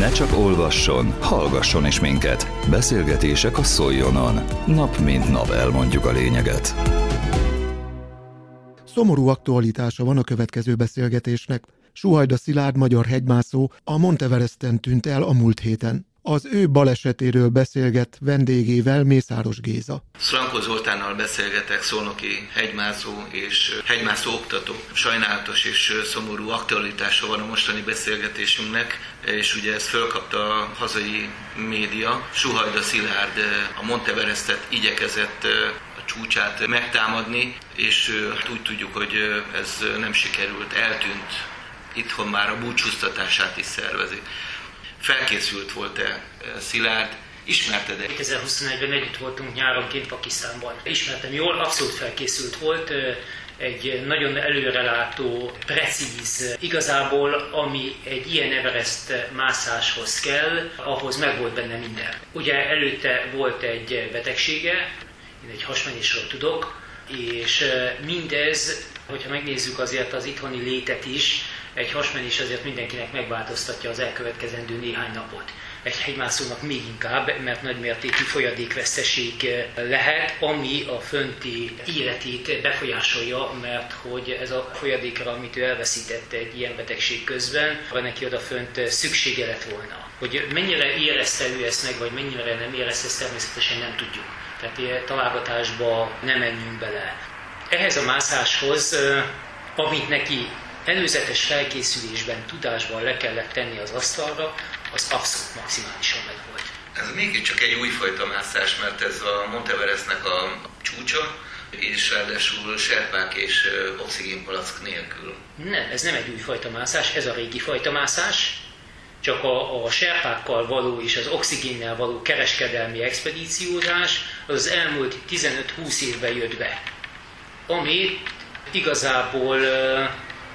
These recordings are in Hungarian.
Ne csak olvasson, hallgasson is minket. Beszélgetések a Szoljonon. Nap mint nap elmondjuk a lényeget. Szomorú aktualitása van a következő beszélgetésnek. Suhajda Szilárd magyar hegymászó a Monteveresten tűnt el a múlt héten. Az ő balesetéről beszélget vendégével Mészáros Géza. Szlankó Zoltánnal beszélgetek, szolnoki hegymászó és hegymászó oktató. Sajnálatos és szomorú aktualitása van a mostani beszélgetésünknek, és ugye ezt fölkapta a hazai média. Suhajda Szilárd a Monteverestet igyekezett a csúcsát megtámadni, és hát úgy tudjuk, hogy ez nem sikerült, eltűnt. Itthon már a búcsúztatását is szervezik felkészült volt-e eh, Szilárd, ismerted-e? 2021-ben együtt voltunk nyáron kint Pakisztánban. Ismertem jól, abszolút felkészült volt, eh, egy nagyon előrelátó, precíz, igazából ami egy ilyen Everest mászáshoz kell, ahhoz meg volt benne minden. Ugye előtte volt egy betegsége, én egy hasmenésről tudok, és eh, mindez, hogyha megnézzük azért az itthoni létet is, egy hasmenés azért mindenkinek megváltoztatja az elkövetkezendő néhány napot. Egy hegymászónak még inkább, mert nagymértékű folyadékveszteség eh, lehet, ami a fönti életét befolyásolja, mert hogy ez a folyadékra, amit ő elveszítette egy ilyen betegség közben, ha neki odafönt eh, szüksége lett volna. Hogy mennyire érezte ő ezt meg, vagy mennyire nem érezte, ezt természetesen nem tudjuk. Tehát ilyen találgatásba nem menjünk bele. Ehhez a mászáshoz, amit neki előzetes felkészülésben, tudásban le kellett tenni az asztalra, az abszolút maximálisan meg volt. Ez mégiscsak egy újfajta mászás, mert ez a Monteverestnek a csúcsa, és ráadásul serpák és oxigénpalack nélkül. Nem, ez nem egy újfajta mászás, ez a régi fajta mászás, csak a, a serpákkal való és az oxigénnel való kereskedelmi expedíciózás az, az elmúlt 15-20 évben jött be, ami igazából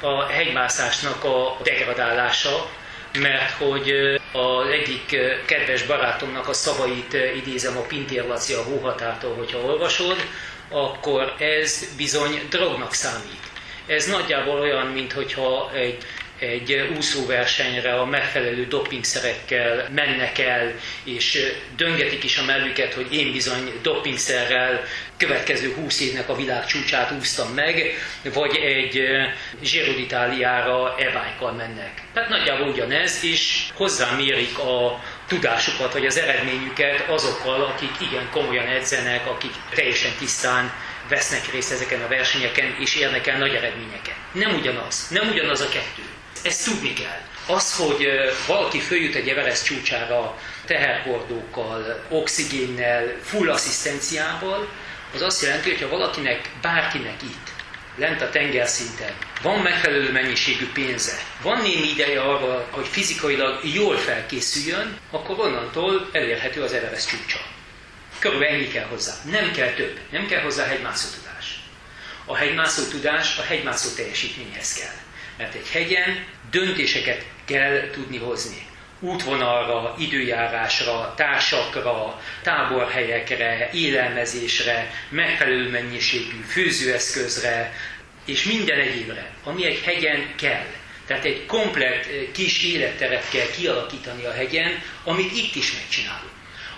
a hegymászásnak a degradálása, mert hogy az egyik kedves barátomnak a szavait idézem a Pintér Laci a hóhatától, hogyha olvasod, akkor ez bizony drognak számít. Ez nagyjából olyan, mintha egy egy úszóversenyre a megfelelő dopingszerekkel mennek el, és döngetik is a mellüket, hogy én bizony dopingszerrel következő 20 évnek a világ csúcsát úsztam meg, vagy egy Giro d'Italiára e mennek. Tehát nagyjából ugyanez, és hozzámérik a tudásukat, vagy az eredményüket azokkal, akik igen komolyan edzenek, akik teljesen tisztán vesznek részt ezeken a versenyeken, és érnek el nagy eredményeket. Nem ugyanaz, nem ugyanaz a kettő. Ezt tudni kell. Az, hogy valaki följut egy Everest csúcsára teherhordókkal, oxigénnel, full asszisztenciával, az azt jelenti, hogy ha valakinek, bárkinek itt, lent a tengerszinten, van megfelelő mennyiségű pénze, van némi ideje arra, hogy fizikailag jól felkészüljön, akkor onnantól elérhető az Everest csúcsa. Körülbelül ennyi kell hozzá. Nem kell több. Nem kell hozzá hegymászó tudás. A hegymászó tudás a hegymászó teljesítményhez kell. Mert egy hegyen döntéseket kell tudni hozni. Útvonalra, időjárásra, társakra, táborhelyekre, élelmezésre, megfelelő mennyiségű főzőeszközre, és minden egyébre, ami egy hegyen kell. Tehát egy komplet eh, kis életteret kell kialakítani a hegyen, amit itt is megcsinálunk.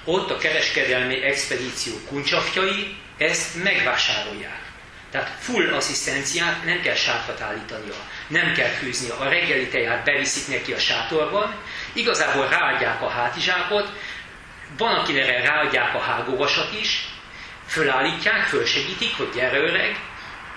Ott a kereskedelmi expedíció kuncsafjai ezt megvásárolják. Tehát full asszisztenciát nem kell sátrat állítania, nem kell fűznia. A reggeli teját beviszik neki a sátorban, igazából ráadják a hátizsákot, van, akire ráadják a hágóvasat is, fölállítják, fölsegítik, hogy gyere öreg,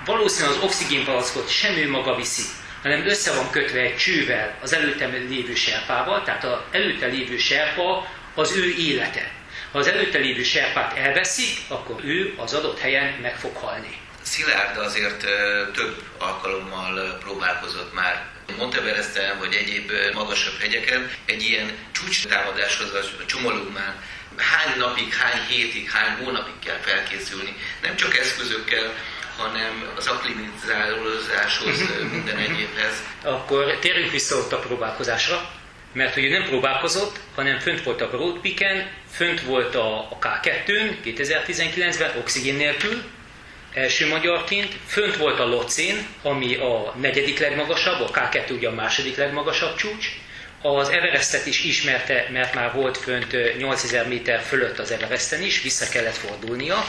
valószínűleg az oxigénpalackot sem ő maga viszi, hanem össze van kötve egy csővel az előttem lévő serpával, tehát az előtte lévő serpa az ő élete. Ha az előtte lévő serpát elveszik, akkor ő az adott helyen meg fog halni. Szilárd azért több alkalommal próbálkozott már Monteveresten vagy egyéb magasabb hegyeken egy ilyen csúcs támadáshoz a Csomolugmán hány napig, hány hétig, hány hónapig kell felkészülni. Nem csak eszközökkel, hanem az aklimatizálódáshoz, minden egyébhez. Akkor térjünk vissza ott a próbálkozásra, mert ő nem próbálkozott, hanem fönt volt a Broadpeak-en, fönt volt a K2-n 2019-ben oxigén nélkül, első magyarként, fönt volt a Locén, ami a negyedik legmagasabb, a K2 ugye a második legmagasabb csúcs, Az Everestet is ismerte, mert már volt fönt 8000 méter fölött az Everesten is, vissza kellett fordulnia,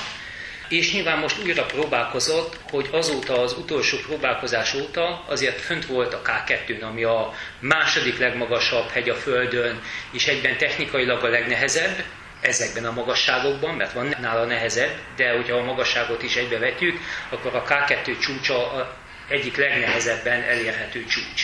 és nyilván most újra próbálkozott, hogy azóta az utolsó próbálkozás óta azért fönt volt a K2-n, ami a második legmagasabb hegy a Földön, és egyben technikailag a legnehezebb, ezekben a magasságokban, mert van nála nehezebb, de hogyha a magasságot is egybevetjük, akkor a K2 csúcsa a egyik legnehezebben elérhető csúcs.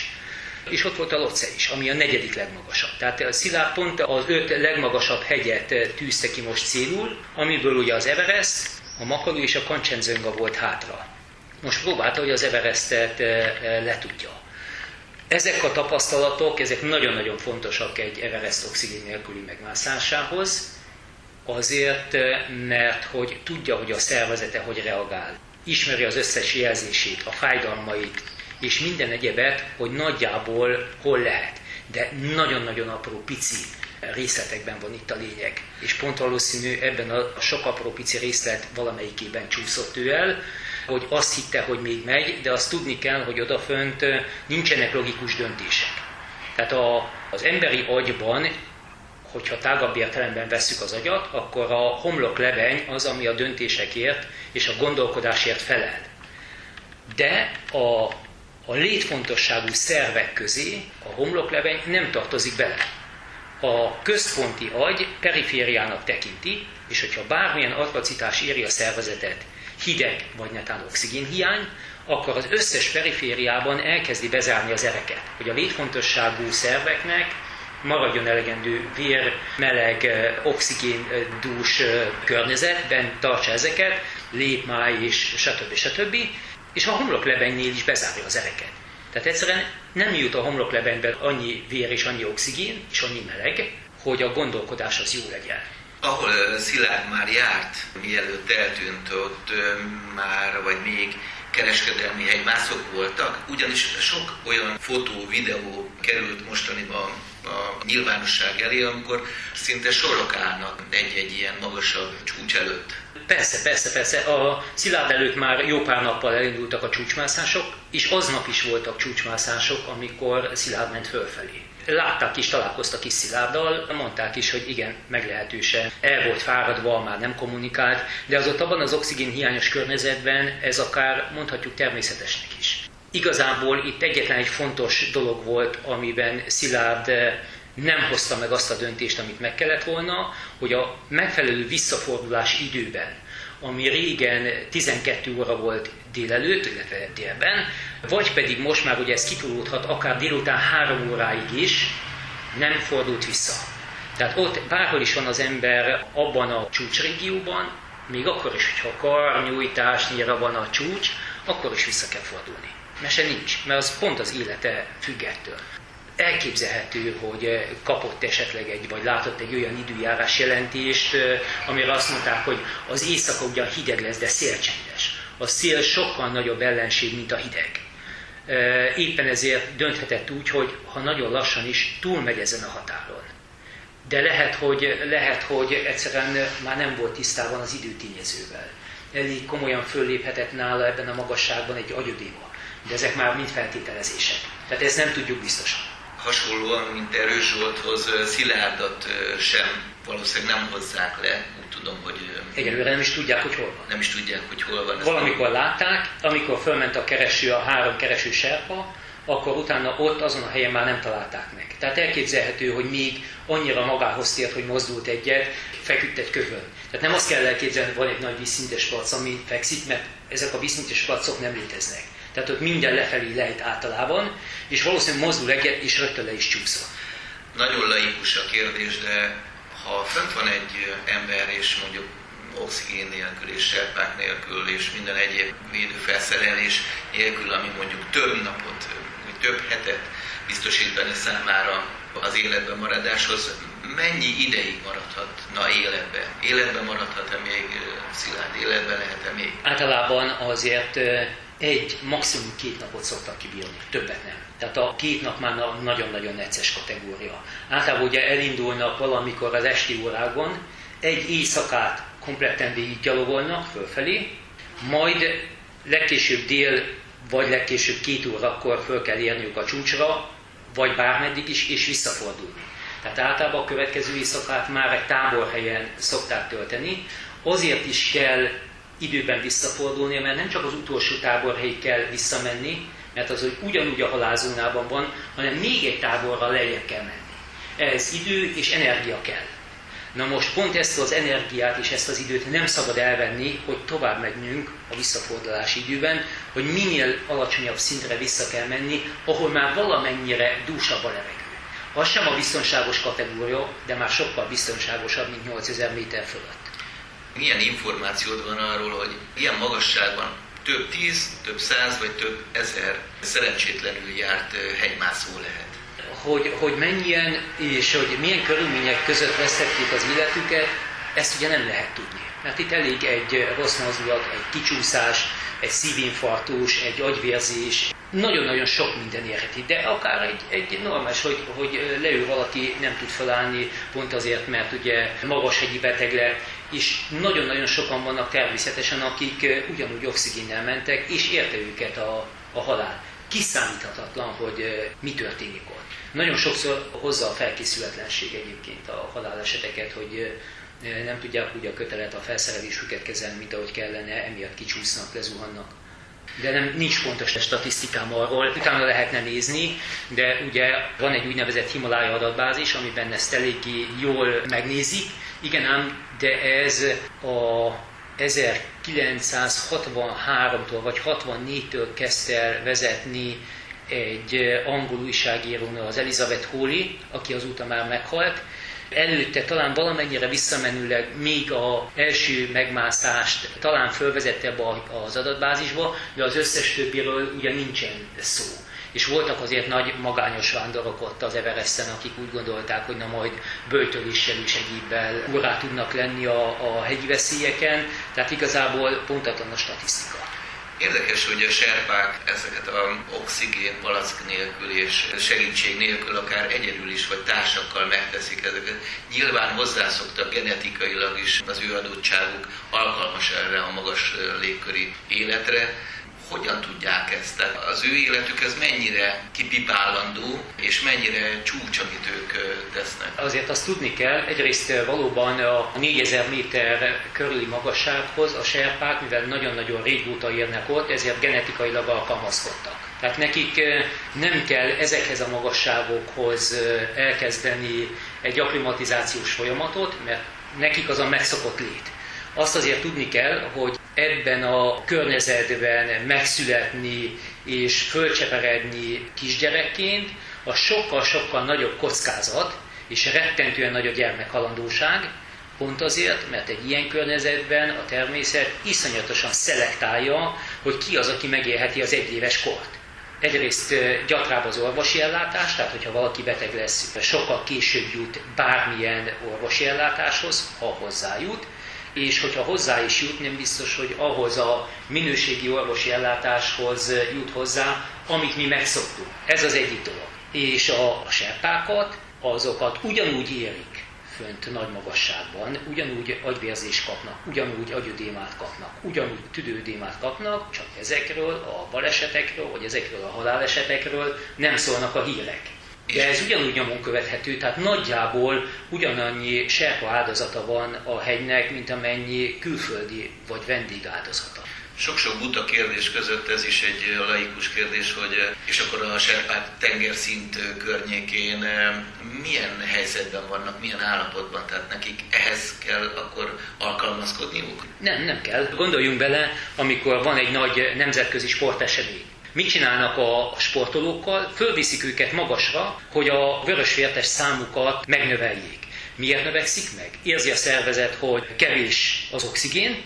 És ott volt a Lotse is, ami a negyedik legmagasabb. Tehát a Szilárd pont az öt legmagasabb hegyet tűzte ki most célul, amiből ugye az Everest, a Makalu és a Kancsenjunga volt hátra. Most próbálta, hogy az Everestet letudja. Ezek a tapasztalatok, ezek nagyon-nagyon fontosak egy Everest oxigén nélküli megmászásához, azért, mert hogy tudja, hogy a szervezete hogy reagál. Ismeri az összes jelzését, a fájdalmait, és minden egyebet, hogy nagyjából hol lehet. De nagyon-nagyon apró, pici részletekben van itt a lényeg. És pont valószínű ebben a sok apró pici részlet valamelyikében csúszott ő el, hogy azt hitte, hogy még megy, de azt tudni kell, hogy odafönt nincsenek logikus döntések. Tehát a, az emberi agyban, hogyha tágabb értelemben vesszük az agyat, akkor a homlok lebeny az, ami a döntésekért és a gondolkodásért felel. De a, a létfontosságú szervek közé a homloklebeny nem tartozik bele a központi agy perifériának tekinti, és hogyha bármilyen atrocitás éri a szervezetet, hideg vagy netán oxigénhiány, akkor az összes perifériában elkezdi bezárni az ereket, hogy a létfontosságú szerveknek maradjon elegendő vér, meleg, oxigéndús környezetben tartsa ezeket, lépmáj és stb. stb. És a homloklebenynél is bezárja az ereket. Tehát egyszerűen nem jut a homloklebenyben annyi vér és annyi oxigén és annyi meleg, hogy a gondolkodás az jó legyen. Ahol Szilárd már járt, mielőtt eltűnt, ott már, vagy még kereskedelmi hegymászok voltak, ugyanis sok olyan fotó, videó került mostaniban a nyilvánosság elé, amikor szinte sorok állnak egy-egy ilyen magasabb csúcs előtt. Persze, persze, persze. A Szilárd előtt már jó pár nappal elindultak a csúcsmászások, és aznap is voltak csúcsmászások, amikor Szilárd ment fölfelé. Látták is, találkoztak is Szilárddal, mondták is, hogy igen, meglehetősen el volt fáradva, már nem kommunikált, de az ott abban az oxigén hiányos környezetben ez akár mondhatjuk természetesnek is. Igazából itt egyetlen egy fontos dolog volt, amiben Szilárd nem hozta meg azt a döntést, amit meg kellett volna, hogy a megfelelő visszafordulás időben, ami régen 12 óra volt délelőtt, illetve délben, vagy pedig most már ugye ez kitolódhat akár délután 3 óráig is, nem fordult vissza. Tehát ott bárhol is van az ember abban a csúcsrégióban, még akkor is, hogyha karnyújtásnyira van a csúcs, akkor is vissza kell fordulni. Mese nincs, mert az pont az élete függettől elképzelhető, hogy kapott esetleg egy, vagy látott egy olyan időjárás jelentést, amire azt mondták, hogy az éjszaka ugyan hideg lesz, de szélcsendes. A szél sokkal nagyobb ellenség, mint a hideg. Éppen ezért dönthetett úgy, hogy ha nagyon lassan is túlmegy ezen a határon. De lehet, hogy, lehet, hogy egyszerűen már nem volt tisztában az időtényezővel. Elég komolyan fölléphetett nála ebben a magasságban egy agyodéma. De ezek már mind feltételezések. Tehát ezt nem tudjuk biztosan hasonlóan, mint Erős Zsolthoz, Szilárdat sem valószínűleg nem hozzák le. Úgy tudom, hogy... Egyelőre nem is tudják, hogy hol van. Nem is tudják, hogy hol van. Valamikor látták, amikor fölment a kereső, a három kereső serpa, akkor utána ott azon a helyen már nem találták meg. Tehát elképzelhető, hogy még annyira magához tért, hogy mozdult egyet, feküdt egy kövön. Tehát nem azt kell elképzelni, hogy van egy nagy vízszintes plac, ami fekszik, mert ezek a vízszintes placok nem léteznek. Tehát ott minden lefelé lejt általában, és valószínűleg mozdul egyet, és rögtön le is csúszva. Nagyon laikus a kérdés, de ha fönt van egy ember, és mondjuk oxigén nélkül, és serpák nélkül, és minden egyéb védőfelszerelés nélkül, ami mondjuk több napot, vagy több hetet biztosít benne számára az életben maradáshoz, mennyi ideig maradhatna életben? Életben maradhat-e még szilárd? Életben lehet-e még? Általában azért egy, maximum két napot szoktak kibírni, többet nem. Tehát a két nap már nagyon-nagyon necces kategória. Általában ugye elindulnak valamikor az esti órákon, egy éjszakát kompletten végig gyalogolnak fölfelé, majd legkésőbb dél, vagy legkésőbb két órakor föl kell érniük a csúcsra, vagy bármeddig is, és visszafordulni. Tehát általában a következő éjszakát már egy táborhelyen szokták tölteni. Azért is kell időben visszafordulni, mert nem csak az utolsó táborhelyig kell visszamenni, mert az, hogy ugyanúgy a halálzónában van, hanem még egy táborra lejjebb kell menni. Ehhez idő és energia kell. Na most pont ezt az energiát és ezt az időt nem szabad elvenni, hogy tovább menjünk a visszafordulási időben, hogy minél alacsonyabb szintre vissza kell menni, ahol már valamennyire dúsabb a levegő. Az sem a biztonságos kategória, de már sokkal biztonságosabb, mint 8000 méter fölött. Milyen információd van arról, hogy ilyen magasságban több tíz, több száz vagy több ezer szerencsétlenül járt hegymászó lehet? Hogy, hogy mennyien és hogy milyen körülmények között veszették az életüket, ezt ugye nem lehet tudni. Mert itt elég egy rossz mozdulat, egy kicsúszás, egy szívinfarktus, egy agyvérzés, nagyon-nagyon sok minden érheti, de akár egy, egy normális, hogy, hogy leül valaki, nem tud felállni, pont azért, mert ugye magas hegyi beteg lett, és nagyon-nagyon sokan vannak természetesen, akik ugyanúgy oxigénnel mentek, és érte őket a, a halál. Kiszámíthatatlan, hogy mi történik ott. Nagyon sokszor hozza a felkészületlenség egyébként a haláleseteket, hogy nem tudják úgy a kötelet, a felszerelésüket kezelni, mint ahogy kellene, emiatt kicsúsznak, lezuhannak de nem, nincs pontos statisztikám arról, utána lehetne nézni, de ugye van egy úgynevezett Himalája adatbázis, amiben ezt eléggé jól megnézik. Igen ám, de ez a 1963-tól vagy 64-től kezdte el vezetni egy angol újságírónő, az Elizabeth Hawley, aki azóta már meghalt, előtte talán valamennyire visszamenőleg még a első megmászást talán fölvezette ebbe az adatbázisba, de az összes többiről ugye nincsen szó. És voltak azért nagy magányos vándorok ott az Everesten, akik úgy gondolták, hogy na majd böjtöléssel és egyébbel urá tudnak lenni a, a hegyi veszélyeken, tehát igazából pontatlan a statisztika. Érdekes, hogy a serpák ezeket a oxigén palack nélkül és segítség nélkül akár egyedül is vagy társakkal megteszik ezeket. Nyilván hozzászoktak genetikailag is az ő adottságuk alkalmas erre a magas légköri életre hogyan tudják ezt? Tehát az ő életük ez mennyire kipipálandó, és mennyire csúcs, amit ők tesznek? Azért azt tudni kell, egyrészt valóban a 4000 méter körüli magassághoz a serpák, mivel nagyon-nagyon régóta érnek ott, ezért genetikailag alkalmazkodtak. Tehát nekik nem kell ezekhez a magasságokhoz elkezdeni egy akklimatizációs folyamatot, mert nekik az a megszokott lét. Azt azért tudni kell, hogy ebben a környezetben megszületni és fölcseperedni kisgyerekként, a sokkal-sokkal nagyobb kockázat, és rettentően nagy a gyermekhalandóság, pont azért, mert egy ilyen környezetben a természet iszonyatosan szelektálja, hogy ki az, aki megélheti az egyéves kort. Egyrészt gyatrább az orvosi ellátás, tehát hogyha valaki beteg lesz, sokkal később jut bármilyen orvosi ellátáshoz, ha hozzájut, és hogyha hozzá is jut, nem biztos, hogy ahhoz a minőségi orvosi ellátáshoz jut hozzá, amit mi megszoktunk. Ez az egyik dolog. És a, a serpákat, azokat ugyanúgy érik fönt nagy magasságban, ugyanúgy agyvérzést kapnak, ugyanúgy agyödémát kapnak, ugyanúgy tüdődémát kapnak, csak ezekről a balesetekről, vagy ezekről a halálesetekről nem szólnak a hírek. De ez ugyanúgy nyomon követhető, tehát nagyjából ugyanannyi serpa áldozata van a hegynek, mint amennyi külföldi vagy vendég áldozata. Sok-sok buta kérdés között ez is egy laikus kérdés, hogy és akkor a serpák tengerszint környékén milyen helyzetben vannak, milyen állapotban, tehát nekik ehhez kell akkor alkalmazkodniuk? Nem, nem kell. Gondoljunk bele, amikor van egy nagy nemzetközi sportesemény, Mit csinálnak a sportolókkal? Fölviszik őket magasra, hogy a vörösvértes számukat megnöveljék. Miért növekszik meg? Érzi a szervezet, hogy kevés az oxigén,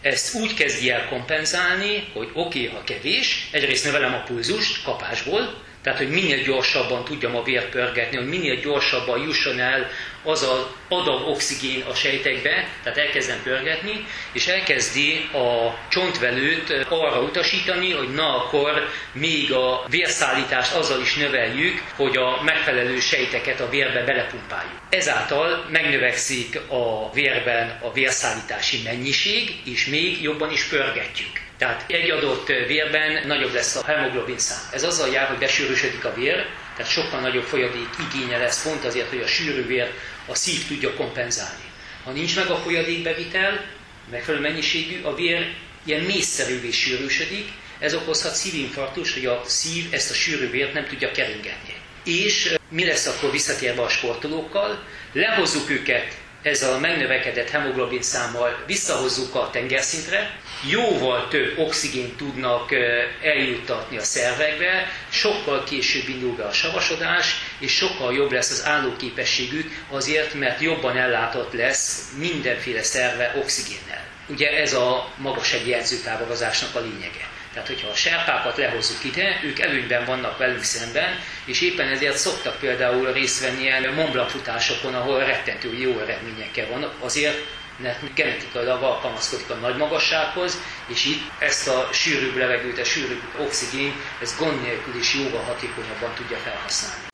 ezt úgy kezdi el kompenzálni, hogy oké, okay, ha kevés, egyrészt növelem a pulzust kapásból, tehát hogy minél gyorsabban tudjam a vért pörgetni, hogy minél gyorsabban jusson el az adag oxigén a sejtekbe, tehát elkezdem pörgetni, és elkezdi a csontvelőt arra utasítani, hogy na akkor még a vérszállítást azzal is növeljük, hogy a megfelelő sejteket a vérbe belepumpáljuk. Ezáltal megnövekszik a vérben a vérszállítási mennyiség, és még jobban is pörgetjük. Tehát egy adott vérben nagyobb lesz a hemoglobin szám. Ez azzal jár, hogy besűrűsödik a vér, Tehát sokkal nagyobb folyadék igénye lesz pont azért, hogy a sűrű vér a szív tudja kompenzálni. Ha nincs meg a folyadékbevitel, megfelelő mennyiségű, a vér ilyen mészszerűvé sűrűsödik, ez okozhat szívinfarktus, hogy a szív ezt a sűrű vért nem tudja keringetni. És mi lesz akkor visszatérve a sportolókkal? Lehozzuk őket ezzel a megnövekedett hemoglobin számmal visszahozzuk a tengerszintre, jóval több oxigént tudnak eljuttatni a szervekbe, sokkal később indul be a savasodás, és sokkal jobb lesz az állóképességük azért, mert jobban ellátott lesz mindenféle szerve oxigénnel. Ugye ez a magasegyi edzőtávozásnak a lényege. Tehát, hogyha a serpákat lehozzuk ide, ők előnyben vannak velünk szemben, és éppen ezért szoktak például részt venni ilyen Mont futásokon, ahol rettentő jó eredményekkel vannak, azért, mert genetikailag alkalmazkodik a nagy magassághoz, és itt ezt a sűrűbb levegőt, a sűrűbb oxigén, ez gond nélkül is jóval hatékonyabban tudja felhasználni.